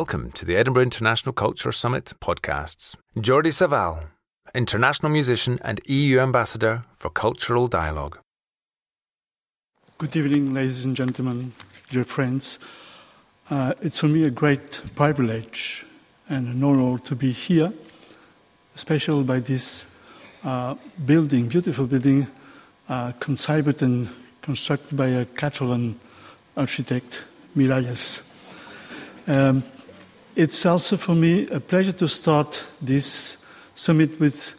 welcome to the Edinburgh International Culture Summit podcasts. Jordi Savall, international musician and EU ambassador for cultural dialogue. Good evening, ladies and gentlemen, dear friends. Uh, it's for me a great privilege and an honor to be here, especially by this uh, building, beautiful building, uh, conceived and constructed by a Catalan architect, Miralles. Um, it's also for me a pleasure to start this summit with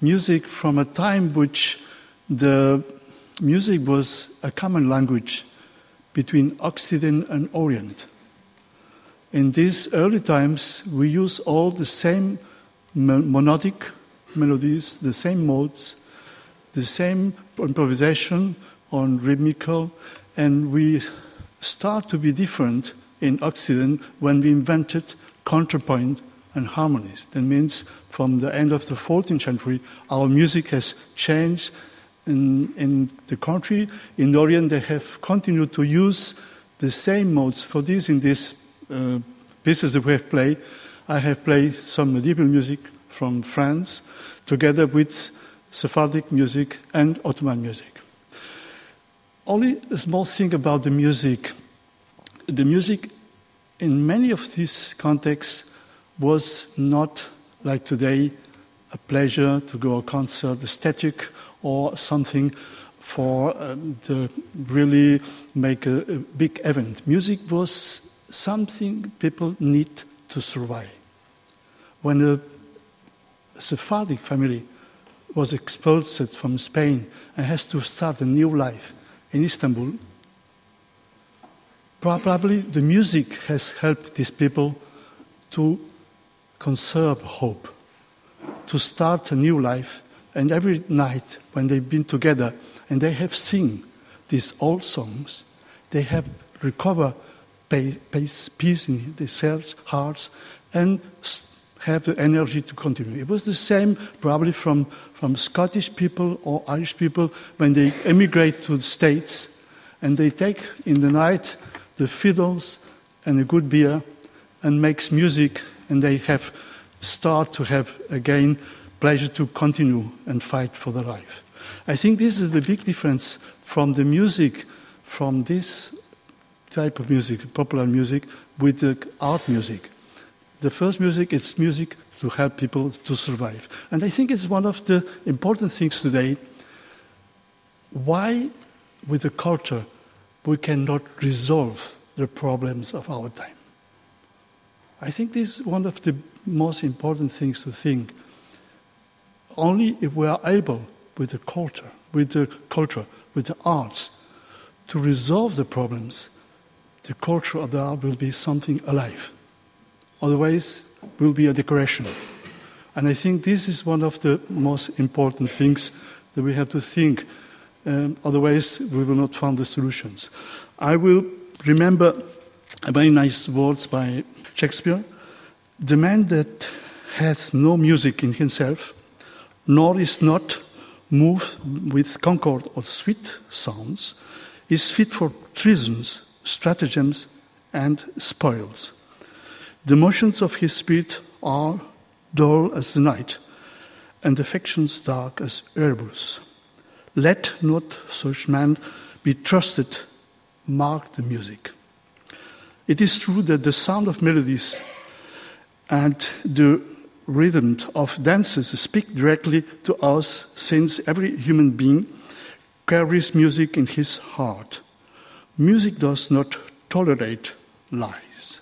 music from a time which the music was a common language between Occident and Orient. In these early times, we use all the same monodic melodies, the same modes, the same improvisation on rhythmical, and we start to be different in Occident when we invented counterpoint and harmonies. That means from the end of the 14th century, our music has changed in, in the country. In Orient, they have continued to use the same modes. For this, in these uh, pieces that we have played, I have played some medieval music from France, together with Sephardic music and Ottoman music. Only a small thing about the music. The music in many of these contexts was not like today a pleasure to go a concert, a static or something for um, to really make a, a big event. Music was something people need to survive. When a Sephardic family was expelled from Spain and has to start a new life in Istanbul, probably the music has helped these people to conserve hope, to start a new life. And every night when they've been together and they have sing these old songs, they have recovered peace in their hearts and have the energy to continue. It was the same probably from, from Scottish people or Irish people when they emigrate to the States and they take in the night the fiddles and a good beer and makes music and they have start to have again pleasure to continue and fight for their life. I think this is the big difference from the music, from this type of music, popular music, with the art music. The first music is music to help people to survive. And I think it's one of the important things today. Why, with the culture, we cannot resolve the problems of our time? I think this is one of the most important things to think. Only if we are able, with the culture, with the culture, with the arts, to resolve the problems, the culture of the art will be something alive. Otherwise, will be a decoration. And I think this is one of the most important things that we have to think. Um, otherwise, we will not find the solutions. I will remember a very nice words by Shakespeare. The man that has no music in himself, nor is not moved with concord or sweet sounds, is fit for treasons, stratagems, and spoils. The motions of his spirit are dull as the night, and affections dark as Erebus. Let not such man be trusted, mark the music. It is true that the sound of melodies and the rhythm of dances speak directly to us, since every human being carries music in his heart. Music does not tolerate lies.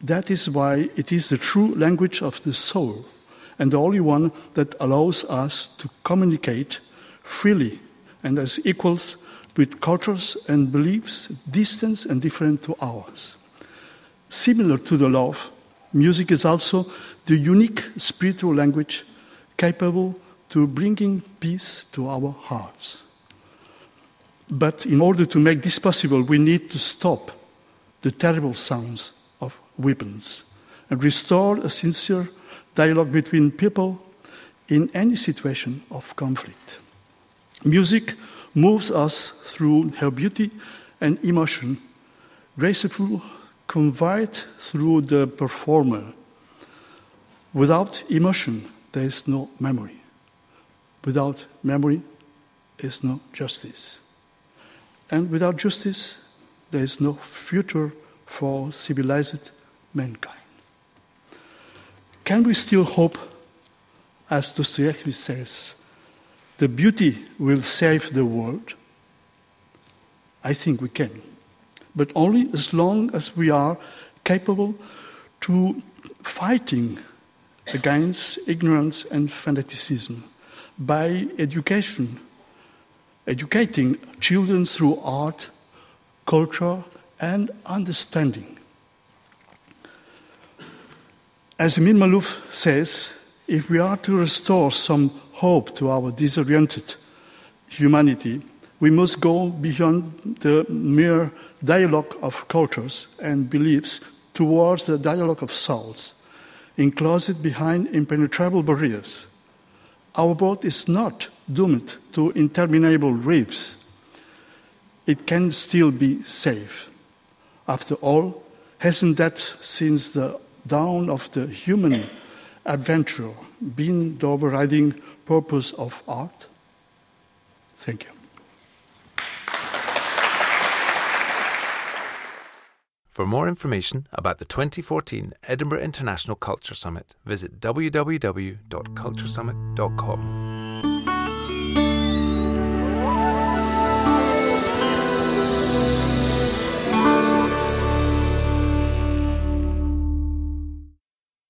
That is why it is the true language of the soul and the only one that allows us to communicate freely and as equals with cultures and beliefs distant and different to ours. Similar to the love, music is also the unique spiritual language capable to bringing peace to our hearts. But in order to make this possible, we need to stop the terrible sounds of weapons and restore a sincere dialogue between people in any situation of conflict. Music moves us through her beauty and emotion, graceful, conveyed through the performer. Without emotion, there is no memory. Without memory, is no justice. And without justice, there is no future for civilized mankind. Can we still hope, as Dostoevsky says, the beauty will save the world? I think we can, but only as long as we are capable to fighting against ignorance and fanaticism by education, educating children through art, culture, and understanding. As Amin Maalouf says, if we are to restore some hope to our disoriented humanity, we must go beyond the mere dialogue of cultures and beliefs towards the dialogue of souls, enclosed behind impenetrable barriers. Our boat is not doomed to interminable reefs. It can still be safe. After all, hasn't that since the dawn of the human adventure been the overriding purpose of art? Thank you. For more information about the 2014 Edinburgh International Culture Summit, visit www.culturesummit.com.